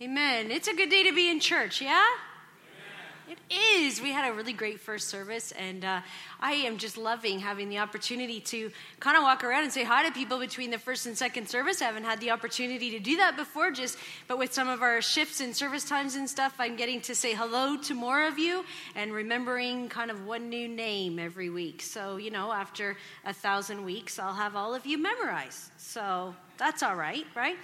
Amen. It's a good day to be in church, yeah? It is. We had a really great first service, and uh, I am just loving having the opportunity to kind of walk around and say hi to people between the first and second service. I haven't had the opportunity to do that before, just but with some of our shifts and service times and stuff, I'm getting to say hello to more of you and remembering kind of one new name every week. So you know, after a thousand weeks, I'll have all of you memorized. So that's all right, right?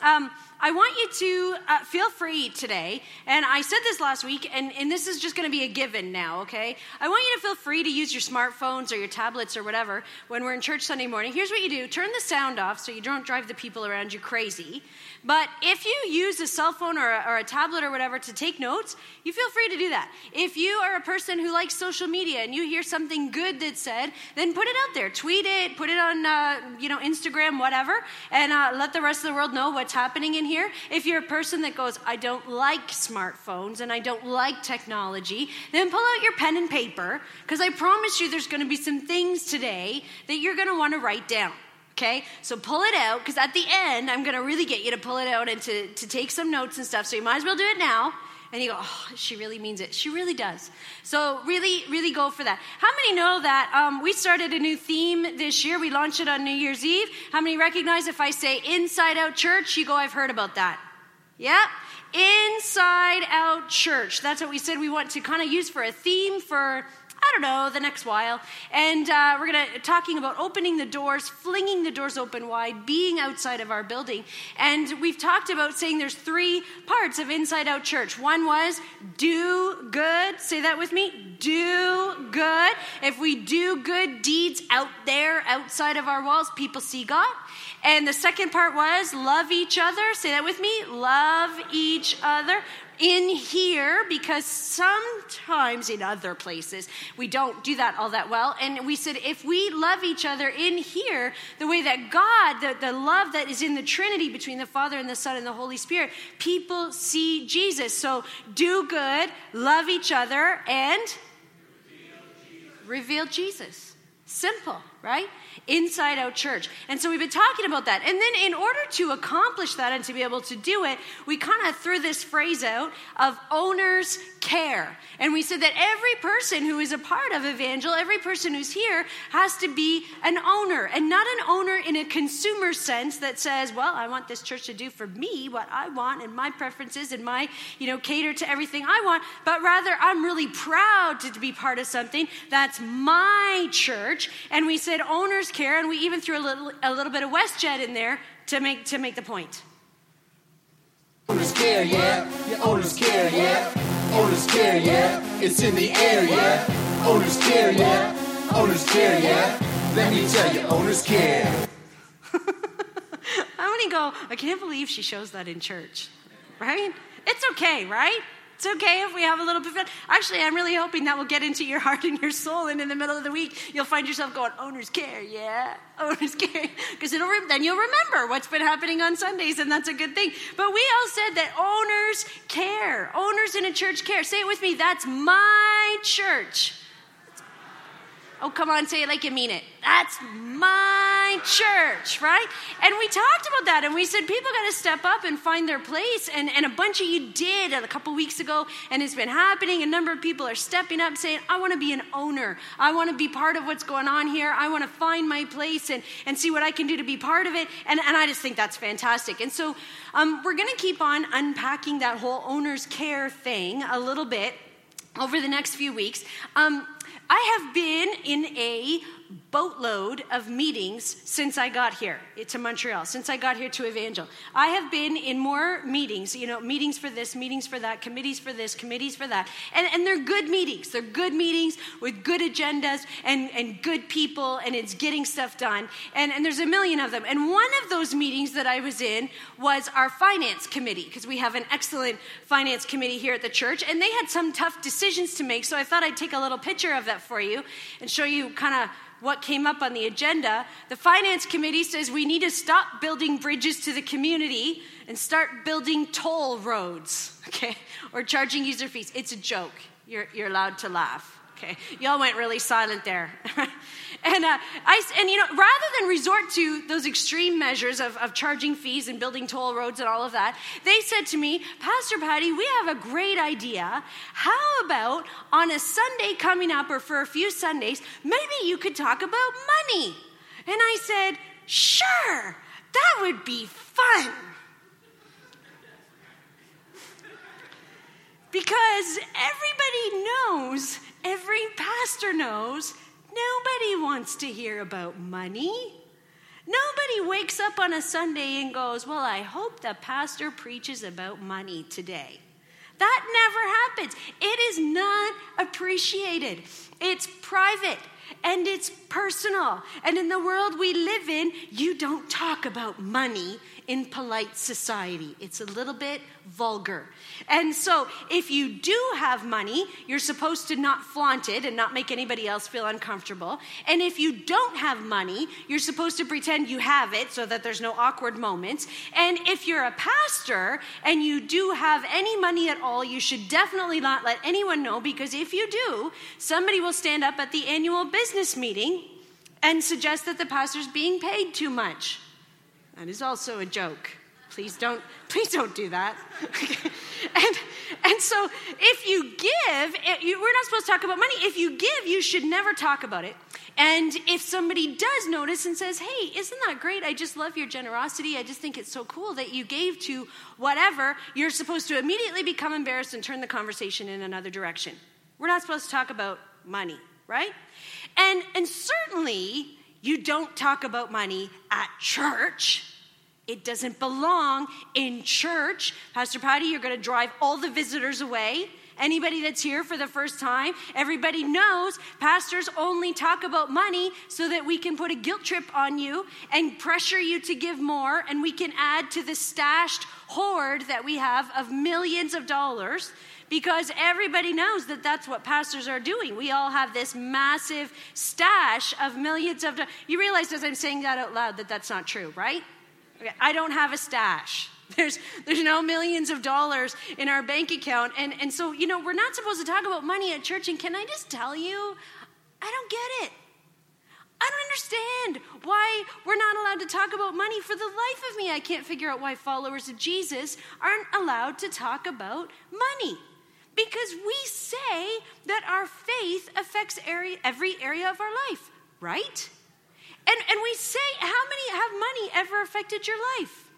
Um, I want you to uh, feel free today, and I said this last week, and, and this is just going to be a given now, okay? I want you to feel free to use your smartphones or your tablets or whatever when we're in church Sunday morning. Here's what you do turn the sound off so you don't drive the people around you crazy. But if you use a cell phone or a, or a tablet or whatever to take notes, you feel free to do that. If you are a person who likes social media and you hear something good that's said, then put it out there. Tweet it, put it on, uh, you know, Instagram, whatever, and uh, let the rest of the world know what's happening in here. If you're a person that goes, I don't like smartphones and I don't like technology, then pull out your pen and paper because I promise you there's going to be some things today that you're going to want to write down. Okay, so pull it out because at the end, I'm going to really get you to pull it out and to, to take some notes and stuff. So you might as well do it now. And you go, oh, she really means it. She really does. So, really, really go for that. How many know that um, we started a new theme this year? We launched it on New Year's Eve. How many recognize if I say inside out church, you go, I've heard about that? Yeah? Inside out church. That's what we said we want to kind of use for a theme for I don't know, the next while. And uh, we're going to talking about opening the doors, flinging the doors open wide, being outside of our building. And we've talked about saying there's three parts of Inside Out Church. One was do good. Say that with me. Do good. If we do good deeds out there, outside of our walls, people see God. And the second part was love each other. Say that with me. Love each other in here because sometimes in other places we don't do that all that well. And we said if we love each other in here the way that God, the, the love that is in the Trinity between the Father and the Son and the Holy Spirit, people see Jesus. So do good, love each other, and reveal Jesus. Reveal Jesus. Simple, right? Inside out church. And so we've been talking about that. And then, in order to accomplish that and to be able to do it, we kind of threw this phrase out of owner's care. And we said that every person who is a part of Evangel, every person who's here, has to be an owner. And not an owner in a consumer sense that says, well, I want this church to do for me what I want and my preferences and my, you know, cater to everything I want. But rather, I'm really proud to be part of something that's my church. And we said owner's care, and we even threw a little, a little bit of WestJet in there to make, to make the point. Owner's care, yeah. Your owner's care, yeah. Owner's care, yeah. It's in the air, yeah. Owner's care, yeah. Owner's care, yeah. Let me tell you, owner's care. How many go, I can't believe she shows that in church, right? It's okay, right? It's okay if we have a little bit of fun. Actually, I'm really hoping that will get into your heart and your soul, and in the middle of the week, you'll find yourself going, "Owner's care, yeah, owner's care," because it'll then you'll remember what's been happening on Sundays, and that's a good thing. But we all said that owners care. Owners in a church care. Say it with me. That's my church. Oh, come on, say it like you mean it. That's my church, right? And we talked about that and we said people got to step up and find their place. And, and a bunch of you did a couple weeks ago, and it's been happening. A number of people are stepping up saying, I want to be an owner. I want to be part of what's going on here. I want to find my place and, and see what I can do to be part of it. And, and I just think that's fantastic. And so um, we're going to keep on unpacking that whole owner's care thing a little bit over the next few weeks. Um, I have been in a boatload of meetings since I got here to Montreal, since I got here to Evangel. I have been in more meetings, you know, meetings for this, meetings for that, committees for this, committees for that. And, and they're good meetings. They're good meetings with good agendas and, and good people, and it's getting stuff done. And, and there's a million of them. And one of those meetings that I was in was our finance committee, because we have an excellent finance committee here at the church, and they had some tough decisions to make. So I thought I'd take a little picture of that for you and show you kind of what came up on the agenda, the finance committee says we need to stop building bridges to the community and start building toll roads, okay, or charging user fees. It's a joke. You're, you're allowed to laugh. Okay, y'all went really silent there. And, uh, I, and, you know, rather than resort to those extreme measures of, of charging fees and building toll roads and all of that, they said to me, Pastor Patty, we have a great idea. How about on a Sunday coming up or for a few Sundays, maybe you could talk about money? And I said, sure, that would be fun. Because everybody knows, every pastor knows, nobody wants to hear about money. Nobody wakes up on a Sunday and goes, Well, I hope the pastor preaches about money today. That never happens. It is not appreciated, it's private and it's personal. And in the world we live in, you don't talk about money in polite society. It's a little bit vulgar. And so, if you do have money, you're supposed to not flaunt it and not make anybody else feel uncomfortable. And if you don't have money, you're supposed to pretend you have it so that there's no awkward moments. And if you're a pastor and you do have any money at all, you should definitely not let anyone know because if you do, somebody will stand up at the annual business meeting and suggest that the pastor's being paid too much. That is also a joke. Please don't, please don't do that. and, and so if you give, it, you, we're not supposed to talk about money. If you give, you should never talk about it. And if somebody does notice and says, hey, isn't that great? I just love your generosity. I just think it's so cool that you gave to whatever, you're supposed to immediately become embarrassed and turn the conversation in another direction. We're not supposed to talk about money, right? And, and certainly, you don't talk about money at church. It doesn't belong in church. Pastor Patty, you're going to drive all the visitors away. Anybody that's here for the first time, everybody knows pastors only talk about money so that we can put a guilt trip on you and pressure you to give more, and we can add to the stashed hoard that we have of millions of dollars because everybody knows that that's what pastors are doing. We all have this massive stash of millions of dollars. You realize as I'm saying that out loud that that's not true, right? I don't have a stash. There's, there's no millions of dollars in our bank account. And, and so, you know, we're not supposed to talk about money at church. And can I just tell you, I don't get it. I don't understand why we're not allowed to talk about money. For the life of me, I can't figure out why followers of Jesus aren't allowed to talk about money. Because we say that our faith affects every area of our life, right? And, and we say, how many have money ever affected your life?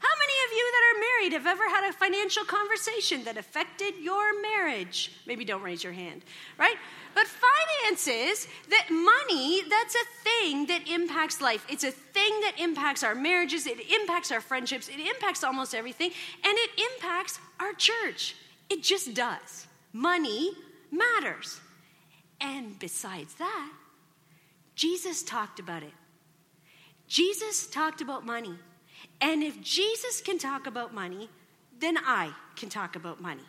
How many of you that are married have ever had a financial conversation that affected your marriage? Maybe don't raise your hand, right? But finances, that money, that's a thing that impacts life. It's a thing that impacts our marriages, it impacts our friendships, it impacts almost everything, and it impacts our church. It just does. Money matters. And besides that, Jesus talked about it. Jesus talked about money. And if Jesus can talk about money, then I can talk about money.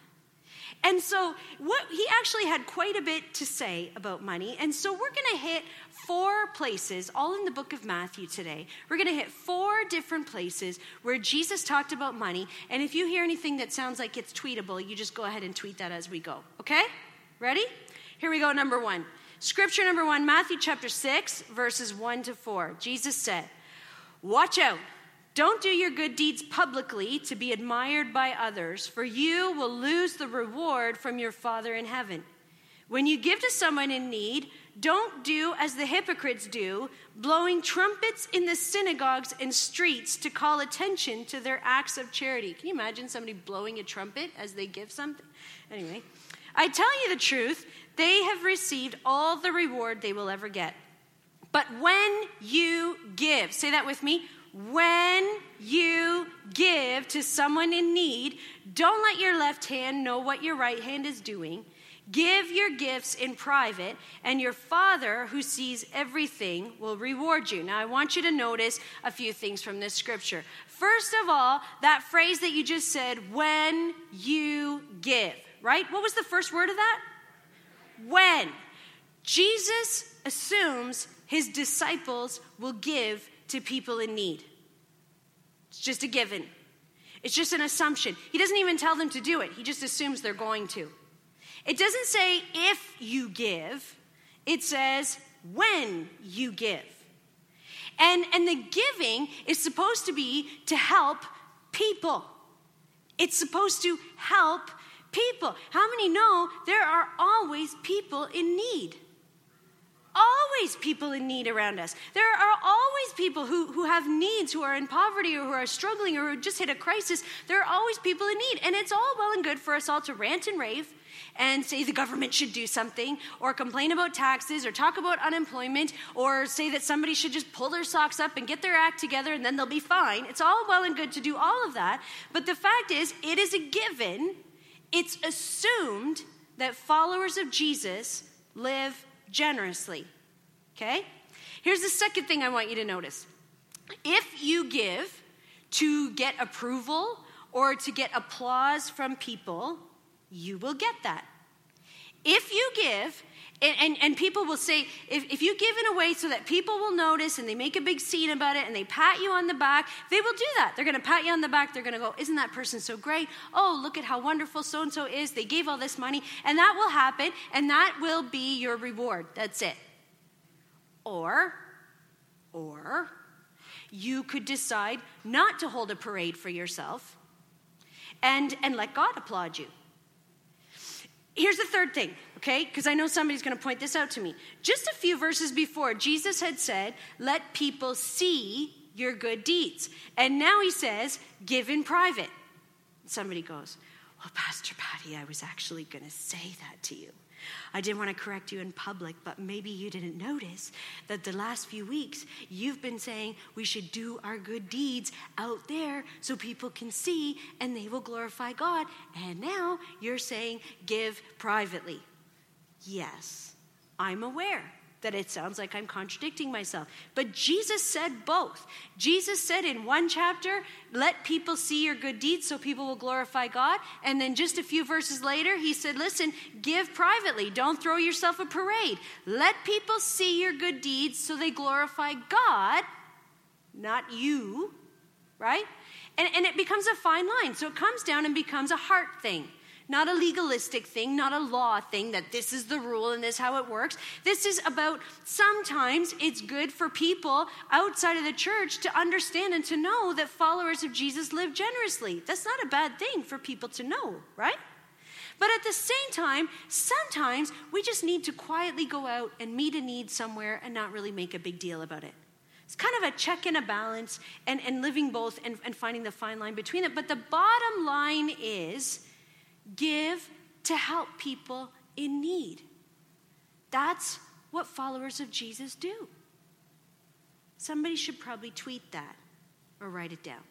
And so, what he actually had quite a bit to say about money. And so, we're going to hit four places, all in the book of Matthew today. We're going to hit four different places where Jesus talked about money. And if you hear anything that sounds like it's tweetable, you just go ahead and tweet that as we go. Okay? Ready? Here we go. Number one. Scripture number one, Matthew chapter 6, verses 1 to 4. Jesus said, Watch out. Don't do your good deeds publicly to be admired by others, for you will lose the reward from your Father in heaven. When you give to someone in need, don't do as the hypocrites do, blowing trumpets in the synagogues and streets to call attention to their acts of charity. Can you imagine somebody blowing a trumpet as they give something? Anyway, I tell you the truth, they have received all the reward they will ever get. But when you give, say that with me, when you give to someone in need, don't let your left hand know what your right hand is doing. Give your gifts in private, and your Father, who sees everything, will reward you. Now, I want you to notice a few things from this scripture. First of all, that phrase that you just said, when you give, right? What was the first word of that? When. Jesus assumes his disciples will give to people in need. It's just a given. It's just an assumption. He doesn't even tell them to do it, he just assumes they're going to. It doesn't say if you give, it says when you give. And, and the giving is supposed to be to help people. It's supposed to help people. How many know there are always people in need? Always people in need around us. There are always people who, who have needs, who are in poverty or who are struggling or who just hit a crisis. There are always people in need. And it's all well and good for us all to rant and rave and say the government should do something, or complain about taxes, or talk about unemployment, or say that somebody should just pull their socks up and get their act together and then they'll be fine. It's all well and good to do all of that. But the fact is, it is a given, it's assumed that followers of Jesus live generously. Okay? Here's the second thing I want you to notice. If you give to get approval or to get applause from people, you will get that. If you give, and, and, and, people will say, if, if you give in a way so that people will notice and they make a big scene about it and they pat you on the back, they will do that. They're going to pat you on the back. They're going to go, Isn't that person so great? Oh, look at how wonderful so and so is. They gave all this money. And that will happen, and that will be your reward. That's it. Or, or, you could decide not to hold a parade for yourself and, and let God applaud you. Here's the third thing, okay? Because I know somebody's going to point this out to me. Just a few verses before, Jesus had said, Let people see your good deeds. And now he says, Give in private. Somebody goes, Well, Pastor Patty, I was actually going to say that to you. I didn't want to correct you in public, but maybe you didn't notice that the last few weeks you've been saying we should do our good deeds out there so people can see and they will glorify God. And now you're saying give privately. Yes, I'm aware that it sounds like I'm contradicting myself. But Jesus said both. Jesus said in one chapter, let people see your good deeds so people will glorify God. And then just a few verses later, he said, listen, give privately. Don't throw yourself a parade. Let people see your good deeds so they glorify God, not you, right? And, and it becomes a fine line. So it comes down and becomes a heart thing not a legalistic thing, not a law thing that this is the rule and this is how it works. This is about sometimes it's good for people outside of the church to understand and to know that followers of Jesus live generously. That's not a bad thing for people to know, right? But at the same time, sometimes we just need to quietly go out and meet a need somewhere and not really make a big deal about it. It's kind of a check and a balance and, and living both and, and finding the fine line between it. But the bottom line is give to help people in need. That's what followers of Jesus do. Somebody should probably tweet that or write it down.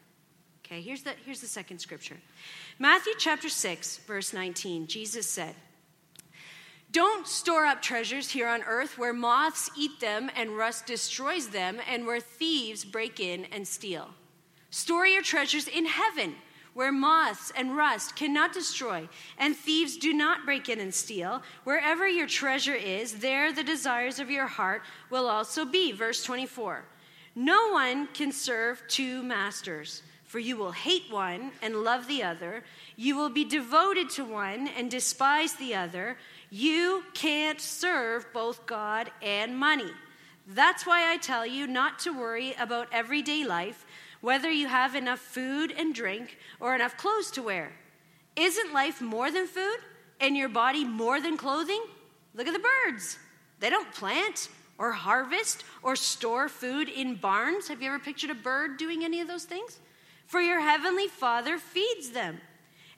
Okay, here's the, here's the second scripture Matthew chapter 6, verse 19. Jesus said, Don't store up treasures here on earth where moths eat them and rust destroys them and where thieves break in and steal. Store your treasures in heaven where moths and rust cannot destroy, and thieves do not break in and steal. Wherever your treasure is, there the desires of your heart will also be. Verse 24 No one can serve two masters, for you will hate one and love the other. You will be devoted to one and despise the other. You can't serve both God and money. That's why I tell you not to worry about everyday life whether you have enough food and drink or enough clothes to wear. Isn't life more than food and your body more than clothing? Look at the birds. They don't plant or harvest or store food in barns. Have you ever pictured a bird doing any of those things? For your heavenly Father feeds them.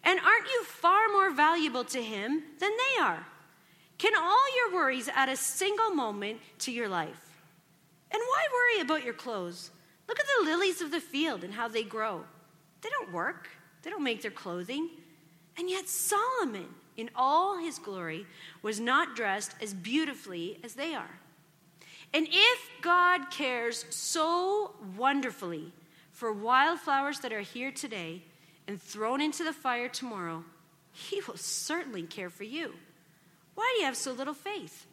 And aren't you far more valuable to Him than they are? Can all your worries add a single moment to your life? And why worry about your clothes? Look at the lilies of the field and how they grow. They don't work, they don't make their clothing. And yet, Solomon, in all his glory, was not dressed as beautifully as they are. And if God cares so wonderfully for wildflowers that are here today and thrown into the fire tomorrow, he will certainly care for you. Why do you have so little faith?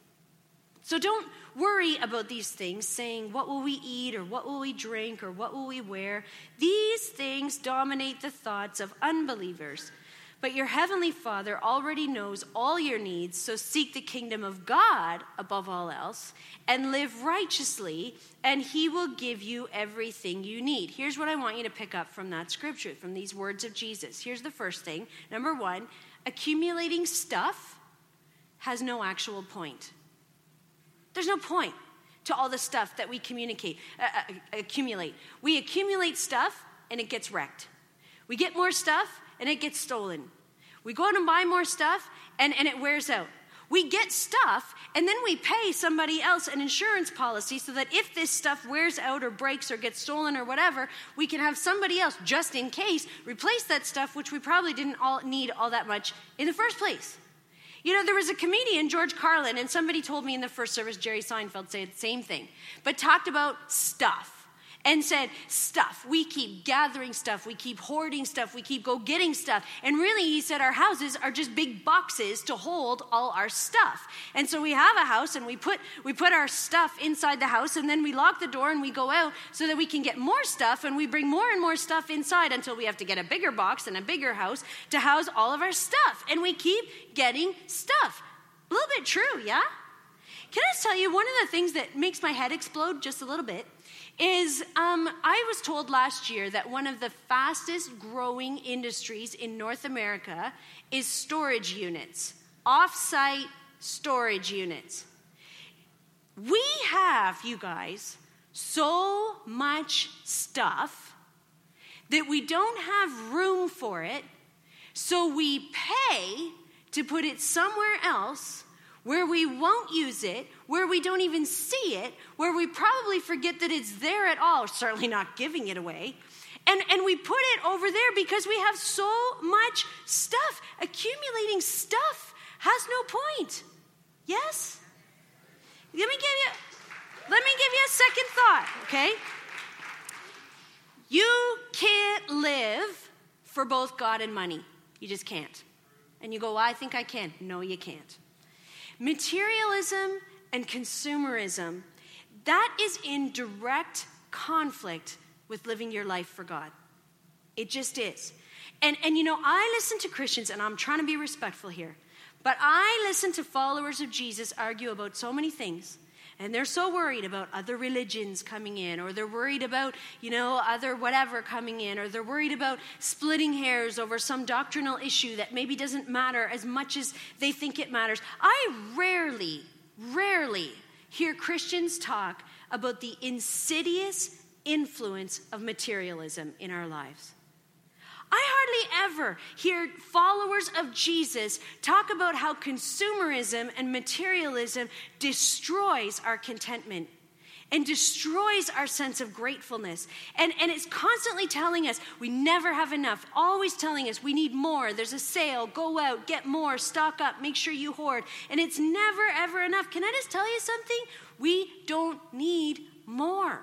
So don't worry about these things, saying, What will we eat, or what will we drink, or what will we wear? These things dominate the thoughts of unbelievers. But your heavenly Father already knows all your needs, so seek the kingdom of God above all else and live righteously, and He will give you everything you need. Here's what I want you to pick up from that scripture, from these words of Jesus. Here's the first thing. Number one, accumulating stuff has no actual point. There's no point to all the stuff that we communicate, uh, uh, accumulate. We accumulate stuff and it gets wrecked. We get more stuff and it gets stolen. We go out and buy more stuff and, and it wears out. We get stuff and then we pay somebody else an insurance policy so that if this stuff wears out or breaks or gets stolen or whatever, we can have somebody else, just in case, replace that stuff which we probably didn't all need all that much in the first place. You know, there was a comedian, George Carlin, and somebody told me in the first service, Jerry Seinfeld said the same thing, but talked about stuff and said, Stuff. We keep gathering stuff. We keep hoarding stuff. We keep go getting stuff. And really, he said, our houses are just big boxes to hold all our stuff. And so we have a house and we put, we put our stuff inside the house and then we lock the door and we go out so that we can get more stuff and we bring more and more stuff inside until we have to get a bigger box and a bigger house to house all of our stuff. And we keep getting stuff. A little bit true, yeah? Can I tell you one of the things that makes my head explode just a little bit is um, I was told last year that one of the fastest growing industries in North America is storage units, off-site storage units. We have, you guys, so much stuff that we don't have room for it, so we pay to put it somewhere else where we won't use it, where we don't even see it, where we probably forget that it's there at all, certainly not giving it away. And, and we put it over there because we have so much stuff. Accumulating stuff has no point. Yes? Let me give you let me give you a second thought, okay? You can't live for both God and money. You just can't. And you go, well, I think I can. No, you can't. Materialism and consumerism, that is in direct conflict with living your life for God. It just is. And, and you know, I listen to Christians, and I'm trying to be respectful here, but I listen to followers of Jesus argue about so many things and they're so worried about other religions coming in or they're worried about you know other whatever coming in or they're worried about splitting hairs over some doctrinal issue that maybe doesn't matter as much as they think it matters. I rarely rarely hear christians talk about the insidious influence of materialism in our lives I hardly ever hear followers of Jesus talk about how consumerism and materialism destroys our contentment and destroys our sense of gratefulness. And, and it's constantly telling us we never have enough, always telling us we need more. There's a sale, go out, get more, stock up, make sure you hoard. And it's never, ever enough. Can I just tell you something? We don't need more.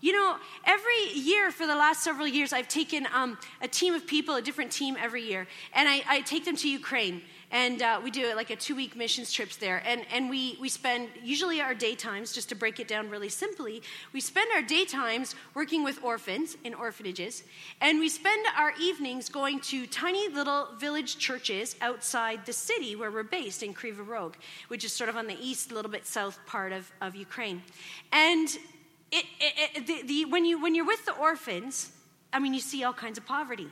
You know, every year for the last several years, I've taken um, a team of people, a different team every year, and I, I take them to Ukraine. And uh, we do like a two week missions trips there. And, and we, we spend usually our daytimes, just to break it down really simply, we spend our daytimes working with orphans in orphanages. And we spend our evenings going to tiny little village churches outside the city where we're based in Kryvyi Rog, which is sort of on the east, a little bit south part of, of Ukraine. And it, it, the, the, when, you, when you're with the orphans, I mean, you see all kinds of poverty.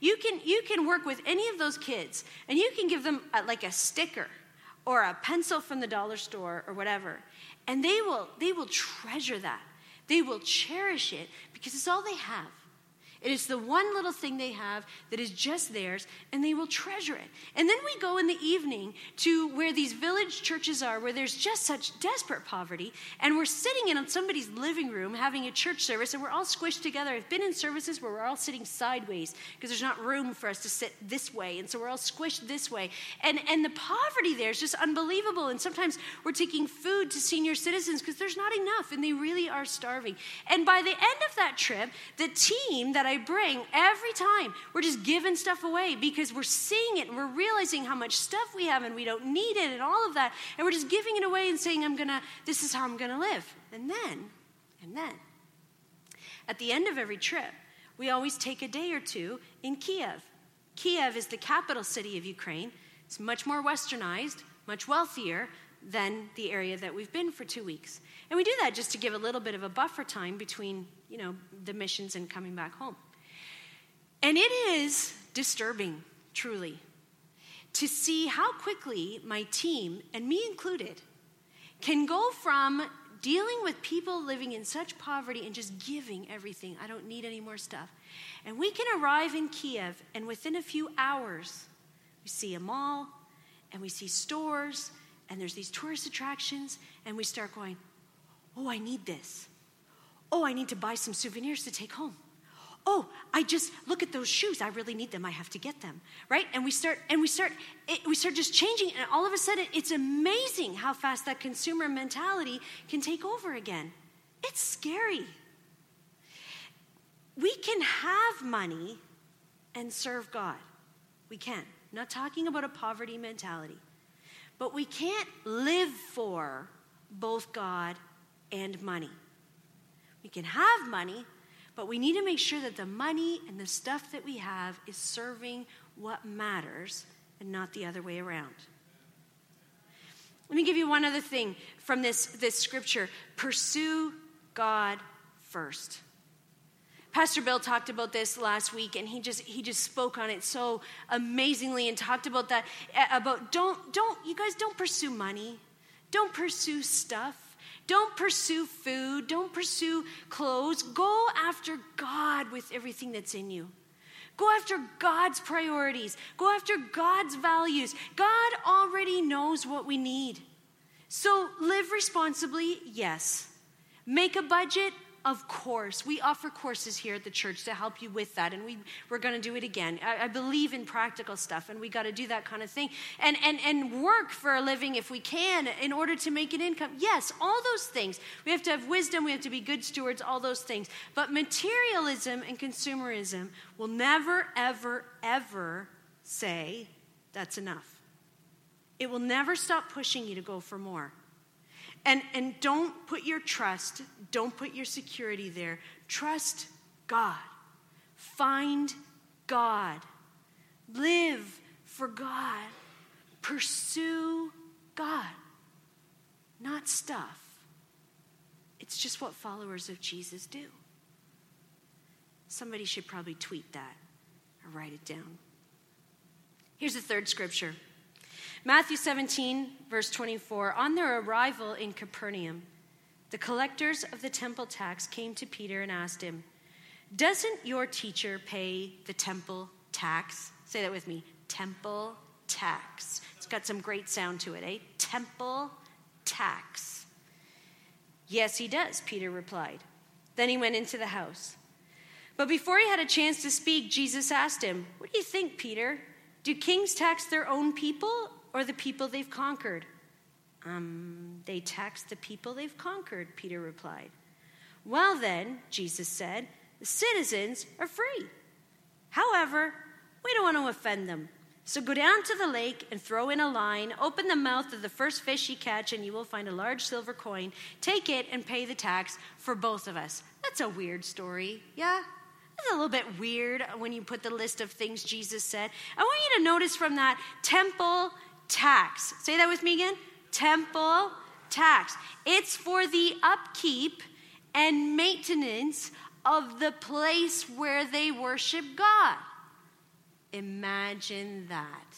You can, you can work with any of those kids and you can give them a, like a sticker or a pencil from the dollar store or whatever, and they will, they will treasure that. They will cherish it because it's all they have. It is the one little thing they have that is just theirs, and they will treasure it. And then we go in the evening to where these village churches are, where there's just such desperate poverty, and we're sitting in somebody's living room having a church service, and we're all squished together. I've been in services where we're all sitting sideways because there's not room for us to sit this way, and so we're all squished this way. And, and the poverty there is just unbelievable. And sometimes we're taking food to senior citizens because there's not enough, and they really are starving. And by the end of that trip, the team that I bring every time. We're just giving stuff away because we're seeing it and we're realizing how much stuff we have and we don't need it and all of that. And we're just giving it away and saying, I'm going to, this is how I'm going to live. And then, and then, at the end of every trip, we always take a day or two in Kiev Kiev is the capital city of Ukraine. It's much more westernized, much wealthier than the area that we've been for two weeks. And we do that just to give a little bit of a buffer time between, you know, the missions and coming back home. And it is disturbing, truly, to see how quickly my team, and me included, can go from dealing with people living in such poverty and just giving everything. I don't need any more stuff. And we can arrive in Kiev, and within a few hours, we see a mall, and we see stores, and there's these tourist attractions, and we start going, Oh, I need this. Oh, I need to buy some souvenirs to take home. Oh i just look at those shoes. I really need them. I have to get them. Right? And we start and we start it, we start just changing and all of a sudden it's amazing how fast that consumer mentality can take over again. It's scary. We can have money and serve god. We can. Not talking about a poverty mentality but we can't live for both god and money we can have money but we need to make sure that the money and the stuff that we have is serving what matters and not the other way around. Let me give you one other thing from this, this scripture pursue God first. Pastor Bill talked about this last week and he just he just spoke on it so amazingly and talked about that about don't don't you guys don't pursue money. Don't pursue stuff. Don't pursue food. Don't pursue clothes. Go after God with everything that's in you. Go after God's priorities. Go after God's values. God already knows what we need. So live responsibly, yes. Make a budget, of course. We offer courses here at the church to help you with that, and we, we're going to do it again. I, I, believe in practical stuff, and we got to do that kind of thing. And, and, and work for a living if we can in order to make an income. Yes, all those things. We have to have wisdom, we have to be good stewards, all those things. But materialism and consumerism will never, ever, ever say that's enough. It will never stop pushing you to go for more. And, and don't put your trust, don't put your security there. Trust God. Find God. Live for God. Pursue God, not stuff. It's just what followers of Jesus do. Somebody should probably tweet that or write it down. Here's the third scripture Matthew 17, verse 24. On their arrival in Capernaum, the collectors of the temple tax came to Peter and asked him, Doesn't your teacher pay the temple tax? Say that with me temple tax. It's got some great sound to it, eh? Temple tax. Yes, he does, Peter replied. Then he went into the house. But before he had a chance to speak, Jesus asked him, What do you think, Peter? Do kings tax their own people or the people they've conquered? Um, they tax the people they've conquered, Peter replied. Well, then, Jesus said, the citizens are free. However, we don't want to offend them. So go down to the lake and throw in a line, open the mouth of the first fish you catch, and you will find a large silver coin. Take it and pay the tax for both of us. That's a weird story, yeah? That's a little bit weird when you put the list of things Jesus said. I want you to notice from that temple tax. Say that with me again. Temple tax. It's for the upkeep and maintenance of the place where they worship God. Imagine that.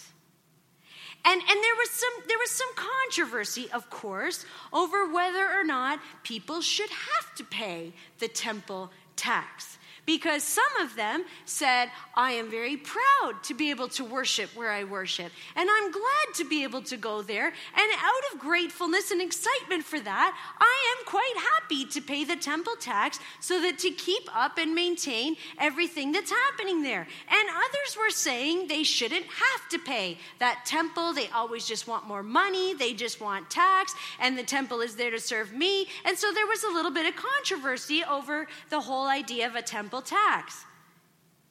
And, and there was some there was some controversy, of course, over whether or not people should have to pay the temple tax because some of them said, I am very proud to be able to worship where I worship, and I'm glad to be able to go there. And out of gratefulness and excitement for that, I am quite happy to pay the temple tax so that to keep up and maintain everything that's happening there. And others were saying they shouldn't have to pay that temple. They always just want more money, they just want tax, and the temple is there to serve me. And so there was a little bit of controversy over the whole idea of a temple temple tax.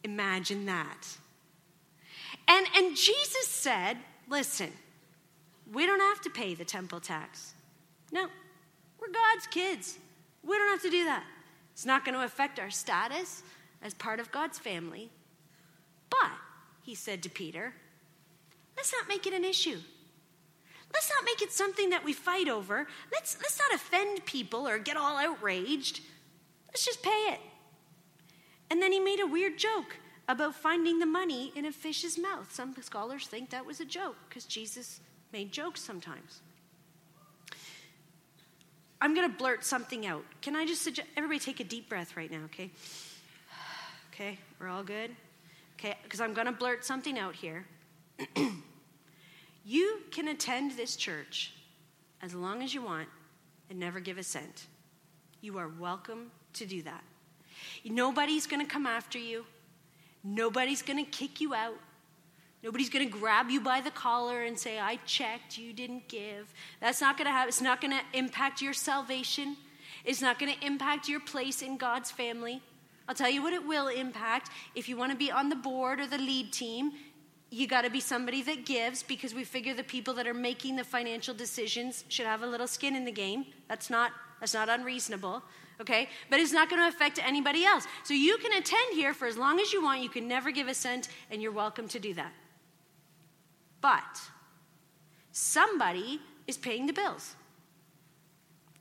Imagine that. And, and Jesus said, listen, we don't have to pay the temple tax. No, we're God's kids. We don't have to do that. It's not going to affect our status as part of God's family. But he said to Peter, let's not make it an issue. Let's not make it something that we fight over. Let's, let's not offend people or get all outraged. Let's just pay it. And then he made a weird joke about finding the money in a fish's mouth. Some scholars think that was a joke because Jesus made jokes sometimes. I'm going to blurt something out. Can I just suggest everybody take a deep breath right now, okay? Okay, we're all good? Okay, because I'm going to blurt something out here. you can attend this church as long as you want and never give a cent. You are welcome to do that. Nobody's going to come after you. Nobody's going to kick you out. Nobody's going to grab you by the collar and say, I checked, you didn't give. That's not going to happen. It's not going to impact your salvation. It's not going to impact your place in God's family. I'll tell you what it will impact. If you want to be on the board or the lead team, you got to be somebody that gives because we figure the people that are making the financial decisions should have a little skin in the game. That's not that's not unreasonable okay? But it's not going to affect anybody else. So you can attend here for as long as you want. You can never give a cent, and you're welcome to do that. But somebody is paying the bills.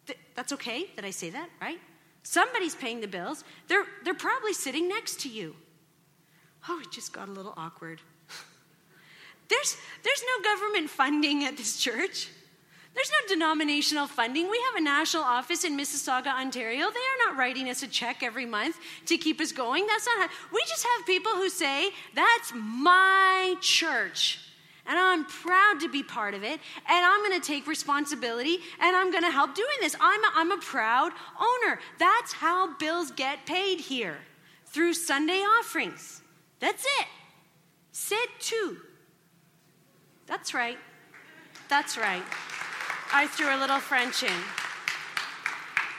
Th- that's okay that I say that, right? Somebody's paying the bills. They're, they're probably sitting next to you. Oh, it just got a little awkward. there's, there's no government funding at this church. There's no denominational funding. We have a national office in Mississauga, Ontario. They are not writing us a check every month to keep us going. That's not how, we just have people who say, that's my church. And I'm proud to be part of it. And I'm going to take responsibility and I'm going to help doing this. I'm a, I'm a proud owner. That's how bills get paid here through Sunday offerings. That's it. C'est tout. That's right. That's right. I threw a little French in.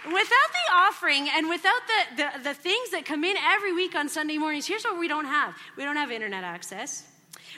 Without the offering and without the, the, the, things that come in every week on Sunday mornings, here's what we don't have we don't have internet access,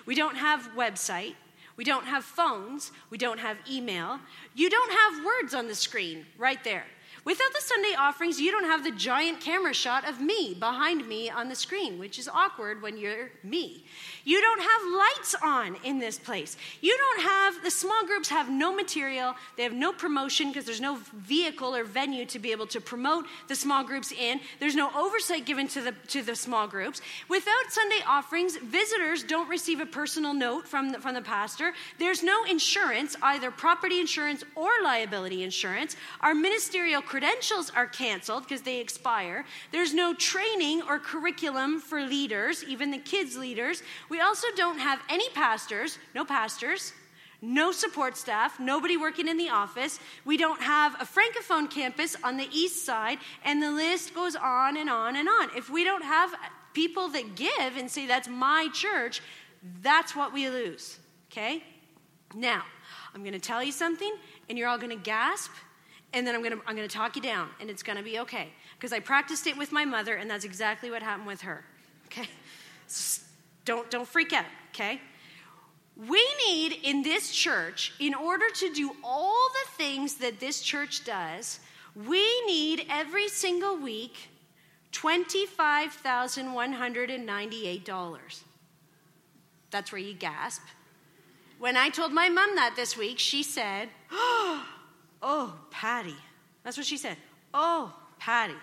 we don't have website, we don't have phones, we don't have email, you don't have words on the screen right there. Without the Sunday offerings, you don't have the giant camera shot of me behind me on the screen, which is awkward when you're me. You don't have lights on in this place. You don't have, the small groups have no material, they have no promotion because there's no vehicle or venue to be able to promote the small groups in. There's no oversight given to the, to the small groups. Without Sunday offerings, visitors don't receive a personal note from the, from the pastor. There's no insurance, either property insurance or liability insurance. Our ministerial credentials are canceled because they expire. There's no training or curriculum for leaders, even the kids' leaders. We also don't have any pastors, no pastors, no support staff, nobody working in the office. We don't have a francophone campus on the east side, and the list goes on and on and on. If we don't have people that give and say, that's my church, that's what we lose, okay? Now, I'm gonna tell you something, and you're all gonna gasp, and then I'm gonna, I'm gonna talk you down, and it's gonna be okay. Because I practiced it with my mother, and that's exactly what happened with her, okay? Don't, don't freak out, okay? We need in this church, in order to do all the things that this church does, we need every single week $25,198. That's where you gasp. When I told my mom that this week, she said, Oh, Patty. That's what she said. Oh, Patty.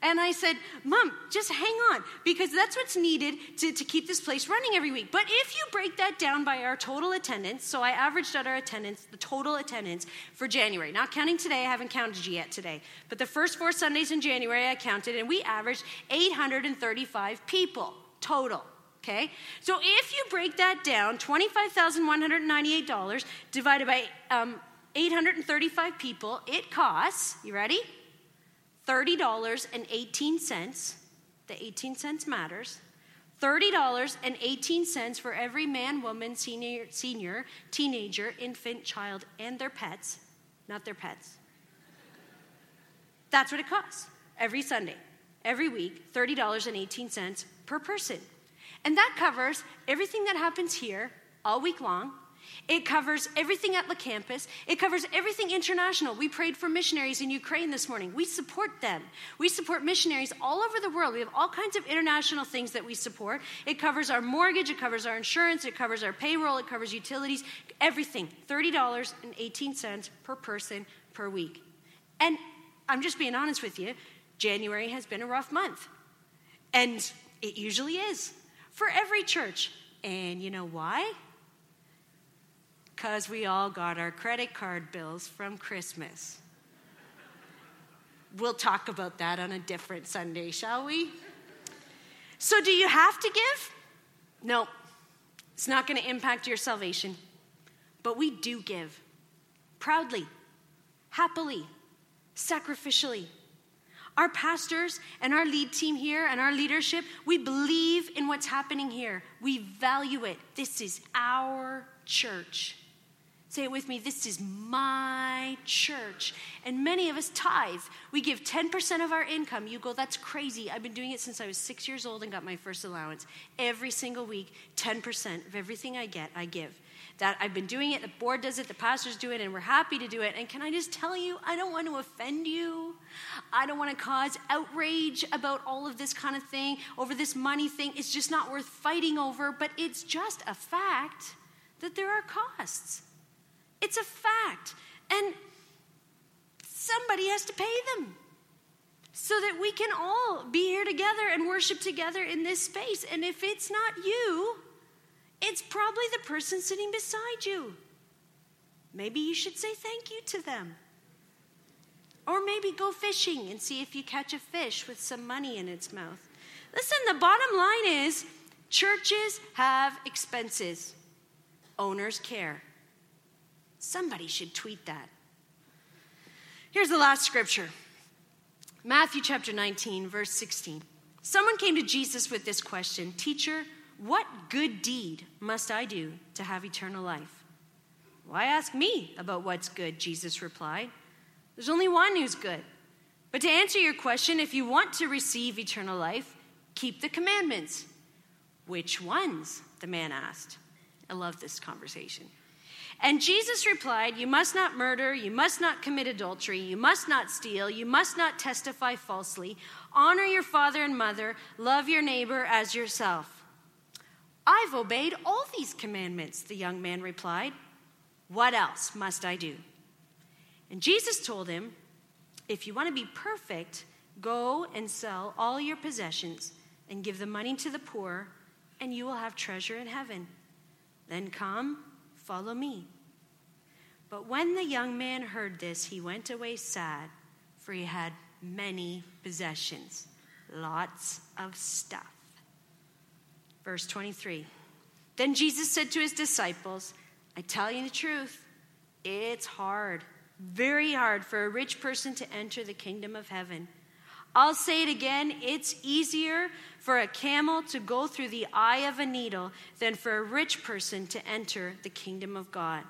And I said, Mom, just hang on, because that's what's needed to, to keep this place running every week. But if you break that down by our total attendance, so I averaged out our attendance, the total attendance for January, not counting today, I haven't counted yet today, but the first four Sundays in January I counted, and we averaged 835 people total. Okay? So if you break that down, $25,198 divided by um, 835 people, it costs, you ready? $30.18. The 18 cents matters. $30.18 for every man, woman, senior, senior, teenager, infant, child, and their pets, not their pets. That's what it costs every Sunday, every week, $30.18 per person. And that covers everything that happens here all week long It covers everything at La Campus. It covers everything international. We prayed for missionaries in Ukraine this morning. We support them. We support missionaries all over the world. We have all kinds of international things that we support. It covers our mortgage, it covers our insurance, it covers our payroll, it covers utilities, everything. $30.18 per person per week. And I'm just being honest with you, January has been a rough month. And it usually is for every church. And you know why? Because we all got our credit card bills from Christmas. We'll talk about that on a different Sunday, shall we? So, do you have to give? No, it's not going to impact your salvation. But we do give proudly, happily, sacrificially. Our pastors and our lead team here and our leadership, we believe in what's happening here. We value it. This is our church. Say it with me this is my church. And many of us tithe. We give 10% of our income. You go, that's crazy. I've been doing it since I was six years old and got my first allowance. Every single week, 10% of everything I get, I give. That I've been doing it, the board does it, the pastors do it, and we're happy to do it. And can I just tell you, I don't want to offend you. I don't want to cause outrage about all of this kind of thing, over this money thing. It's just not worth fighting over, but it's just a fact that there are costs. It's a fact. And somebody has to pay them so that we can all be here together and worship together in this space. And if it's not you, it's probably the person sitting beside you. Maybe you should say thank you to them. Or maybe go fishing and see if you catch a fish with some money in its mouth. Listen, the bottom line is churches have expenses, owners care. Somebody should tweet that. Here's the last scripture Matthew chapter 19, verse 16. Someone came to Jesus with this question Teacher, what good deed must I do to have eternal life? Why ask me about what's good? Jesus replied. There's only one who's good. But to answer your question, if you want to receive eternal life, keep the commandments. Which ones? The man asked. I love this conversation. And Jesus replied, You must not murder, you must not commit adultery, you must not steal, you must not testify falsely, honor your father and mother, love your neighbor as yourself. I've obeyed all these commandments, the young man replied. What else must I do? And Jesus told him, If you want to be perfect, go and sell all your possessions and give the money to the poor, and you will have treasure in heaven. Then come Follow me. But when the young man heard this, he went away sad, for he had many possessions, lots of stuff. Verse 23 Then Jesus said to his disciples, I tell you the truth, it's hard, very hard for a rich person to enter the kingdom of heaven. I'll say it again it's easier for a camel to go through the eye of a needle than for a rich person to enter the kingdom of God.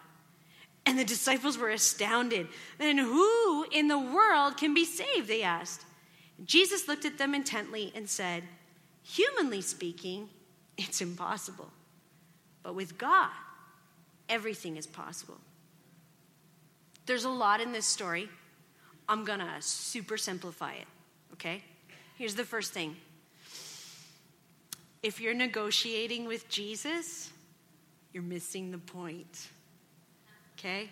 And the disciples were astounded. Then who in the world can be saved? They asked. Jesus looked at them intently and said, Humanly speaking, it's impossible. But with God, everything is possible. There's a lot in this story. I'm going to super simplify it okay? Here's the first thing if you're negotiating with Jesus, you're missing the point, okay?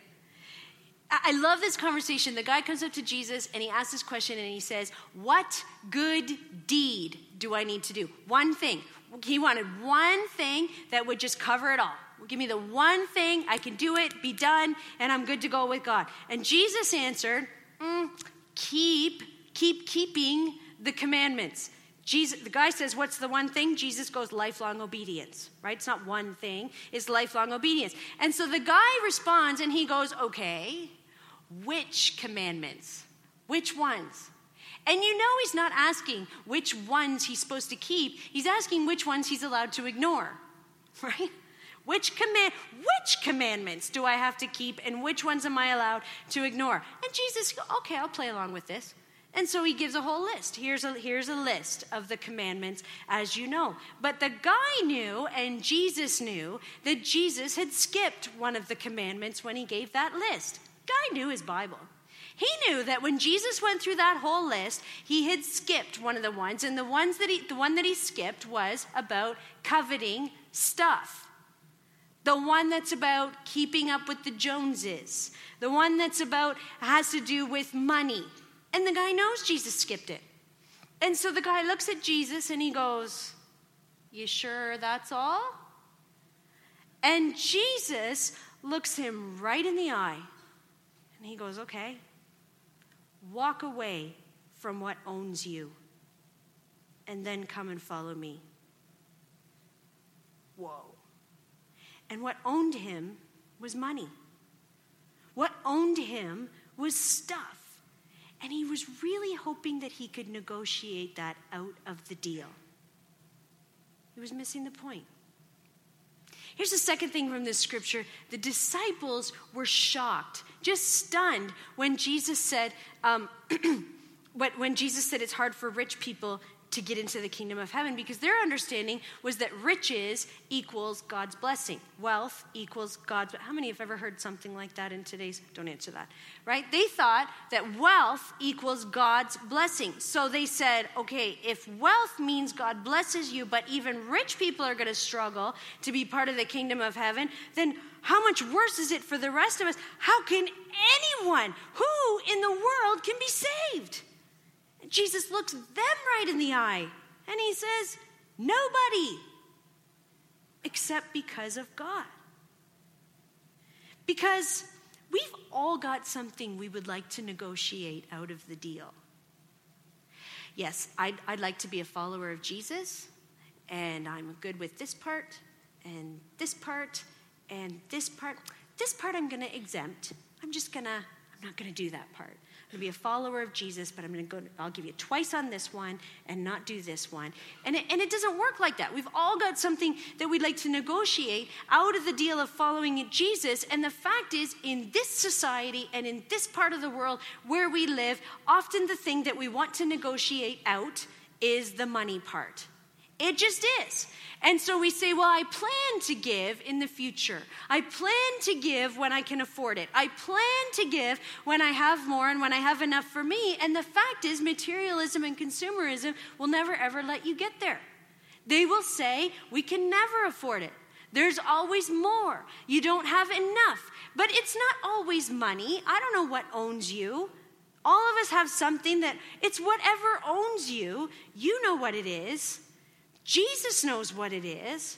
I love this conversation. The guy comes up to Jesus and he asks this question and he says, What good deed do I need to do? One thing. He wanted one thing that would just cover it all. Give me the one thing, I can do it, be done, and I'm good to go with God. And Jesus answered, mm, Keep keep keeping the commandments. Jesus, the guy says, What's the one thing? Jesus goes, Lifelong obedience, right? It's not one thing, it's lifelong obedience. And so the guy responds and he goes, Okay, which commandments? Which ones? And you know he's not asking which ones he's supposed to keep, he's asking which ones he's allowed to ignore, right? Which command which commandments do I have to keep and which ones am I allowed to ignore? And Jesus, okay, I'll play along with this. And so he gives a whole list. Here's a, here's a list of the commandments, as you know. But the guy knew, and Jesus knew, that Jesus had skipped one of the commandments when he gave that list. Guy knew his Bible. He knew that when Jesus went through that whole list, he had skipped one of the ones, and the ones that he, the one that he skipped was about coveting stuff. The one that's about keeping up with the Joneses. The one that's about has to do with money. And the guy knows Jesus skipped it. And so the guy looks at Jesus and he goes, You sure that's all? And Jesus looks him right in the eye and he goes, Okay, walk away from what owns you and then come and follow me. Whoa. And what owned him was money. What owned him was stuff. And he was really hoping that he could negotiate that out of the deal. He was missing the point. Here's the second thing from this scripture the disciples were shocked, just stunned, when Jesus said, um, when Jesus said it's hard for rich people to get into the kingdom of heaven because their understanding was that riches equals God's blessing. Wealth equals God's. How many have ever heard something like that in today's? Don't answer that, right? They thought that wealth equals God's blessing. So they said, okay, if wealth means God blesses you, but even rich people are going to struggle to be part of the kingdom of heaven, then how much worse is it for the rest of us? How can anyone who in the world can be saved? Jesus looks them right in the eye and he says, Nobody except because of God. Because we've all got something we would like to negotiate out of the deal. Yes, I'd, I'd like to be a follower of Jesus, and I'm good with this part, and this part, and this part. This part I'm going to exempt. I'm just going to, I'm not going to do that part to be a follower of Jesus, but I'm going to go, I'll give you twice on this one and not do this one. And it, and it doesn't work like that. We've all got something that we'd like to negotiate out of the deal of following Jesus. And the fact is, in this society and in this part of the world where we live, often the thing that we want to negotiate out is the money part. It just is. And so we say, well, I plan to give in the future. I plan to give when I can afford it. I plan to give when I have more and when I have enough for me. And the fact is, materialism and consumerism will never ever let you get there. They will say, we can never afford it. There's always more. You don't have enough. But it's not always money. I don't know what owns you. All of us have something that it's whatever owns you. You know what it is. Jesus knows what it is.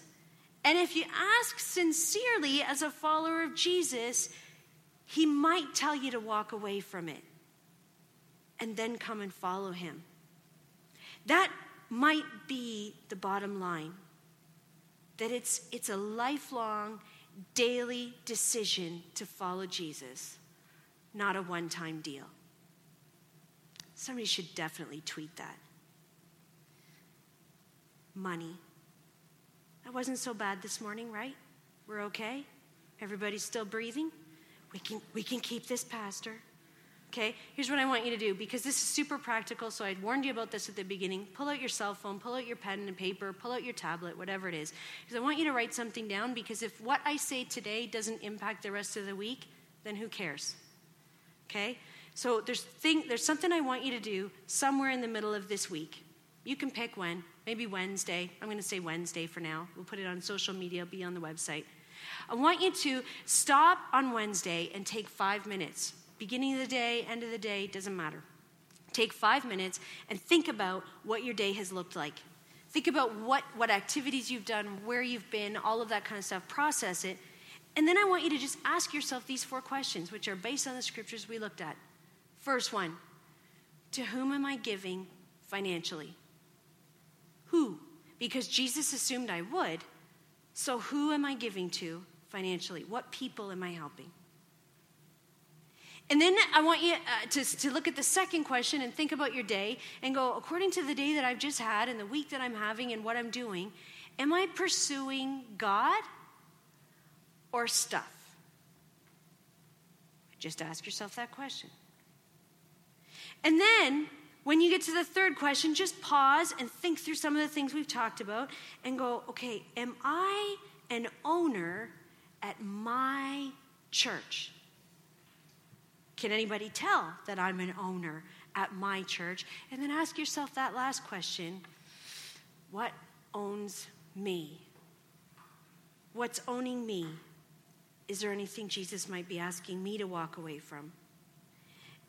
And if you ask sincerely as a follower of Jesus, he might tell you to walk away from it and then come and follow him. That might be the bottom line. That it's, it's a lifelong, daily decision to follow Jesus, not a one time deal. Somebody should definitely tweet that money. That wasn't so bad this morning, right? We're okay? Everybody's still breathing? We can, we can keep this, Pastor. Okay, here's what I want you to do because this is super practical. So I'd warned you about this at the beginning. Pull out your cell phone, pull out your pen and paper, pull out your tablet, whatever it is. Because I want you to write something down because if what I say today doesn't impact the rest of the week, then who cares? Okay? So there's, thing, there's something I want you to do somewhere in the middle of this week. You can pick when, maybe Wednesday. I'm going to say Wednesday for now. We'll put it on social media, be on the website. I want you to stop on Wednesday and take five minutes. Beginning of the day, end of the day, doesn't matter. Take five minutes and think about what your day has looked like. Think about what, what activities you've done, where you've been, all of that kind of stuff. Process it. And then I want you to just ask yourself these four questions, which are based on the scriptures we looked at. First one To whom am I giving financially? Who? Because Jesus assumed I would. So who am I giving to financially? What people am I helping? And then I want you uh, to, to look at the second question and think about your day and go, according to the day that I've just had and the week that I'm having and what I'm doing, am I pursuing God or stuff? Just ask yourself that question. And then When you get to the third question, just pause and think through some of the things we've talked about and go, okay, am I an owner at my church? Can anybody tell that I'm an owner at my church? And then ask yourself that last question what owns me? What's owning me? Is there anything Jesus might be asking me to walk away from?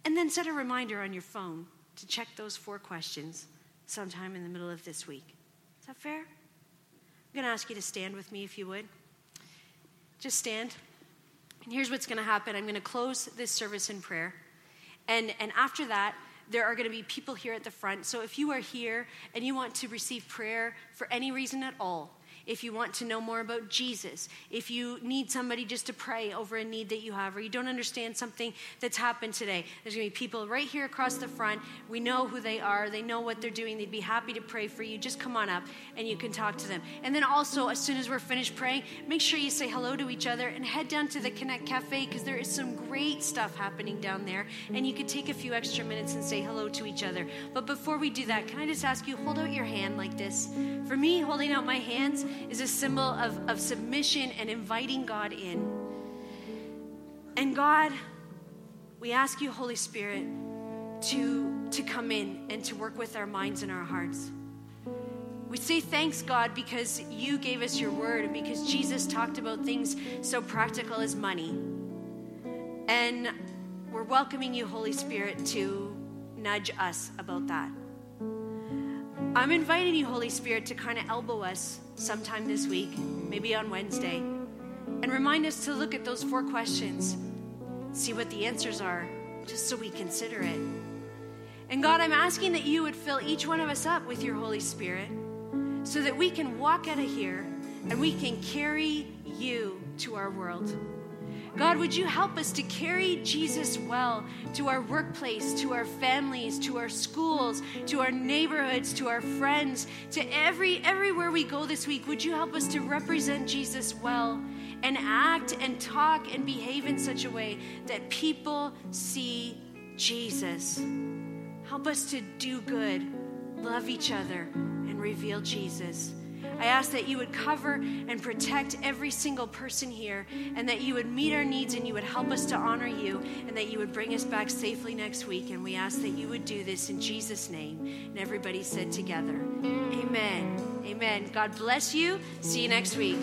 And then set a reminder on your phone to check those four questions sometime in the middle of this week. Is that fair? I'm going to ask you to stand with me if you would. Just stand. And here's what's going to happen I'm going to close this service in prayer. And, and after that, there are going to be people here at the front. So if you are here and you want to receive prayer for any reason at all, if you want to know more about Jesus, if you need somebody just to pray over a need that you have, or you don't understand something that's happened today, there's going to be people right here across the front. We know who they are, they know what they're doing. They'd be happy to pray for you. Just come on up and you can talk to them. And then also, as soon as we're finished praying, make sure you say hello to each other and head down to the Connect Cafe because there is some great stuff happening down there. And you could take a few extra minutes and say hello to each other. But before we do that, can I just ask you, hold out your hand like this? For me, holding out my hands is a symbol of, of submission and inviting God in. And God, we ask you, Holy Spirit, to, to come in and to work with our minds and our hearts. We say thanks, God, because you gave us your word and because Jesus talked about things so practical as money. And we're welcoming you, Holy Spirit, to nudge us about that. I'm inviting you, Holy Spirit, to kind of elbow us sometime this week, maybe on Wednesday, and remind us to look at those four questions, see what the answers are, just so we consider it. And God, I'm asking that you would fill each one of us up with your Holy Spirit so that we can walk out of here and we can carry you to our world. God, would you help us to carry Jesus well to our workplace, to our families, to our schools, to our neighborhoods, to our friends, to every everywhere we go this week? Would you help us to represent Jesus well and act and talk and behave in such a way that people see Jesus? Help us to do good, love each other, and reveal Jesus. I ask that you would cover and protect every single person here, and that you would meet our needs and you would help us to honor you, and that you would bring us back safely next week. And we ask that you would do this in Jesus' name. And everybody said together, Amen. Amen. God bless you. See you next week.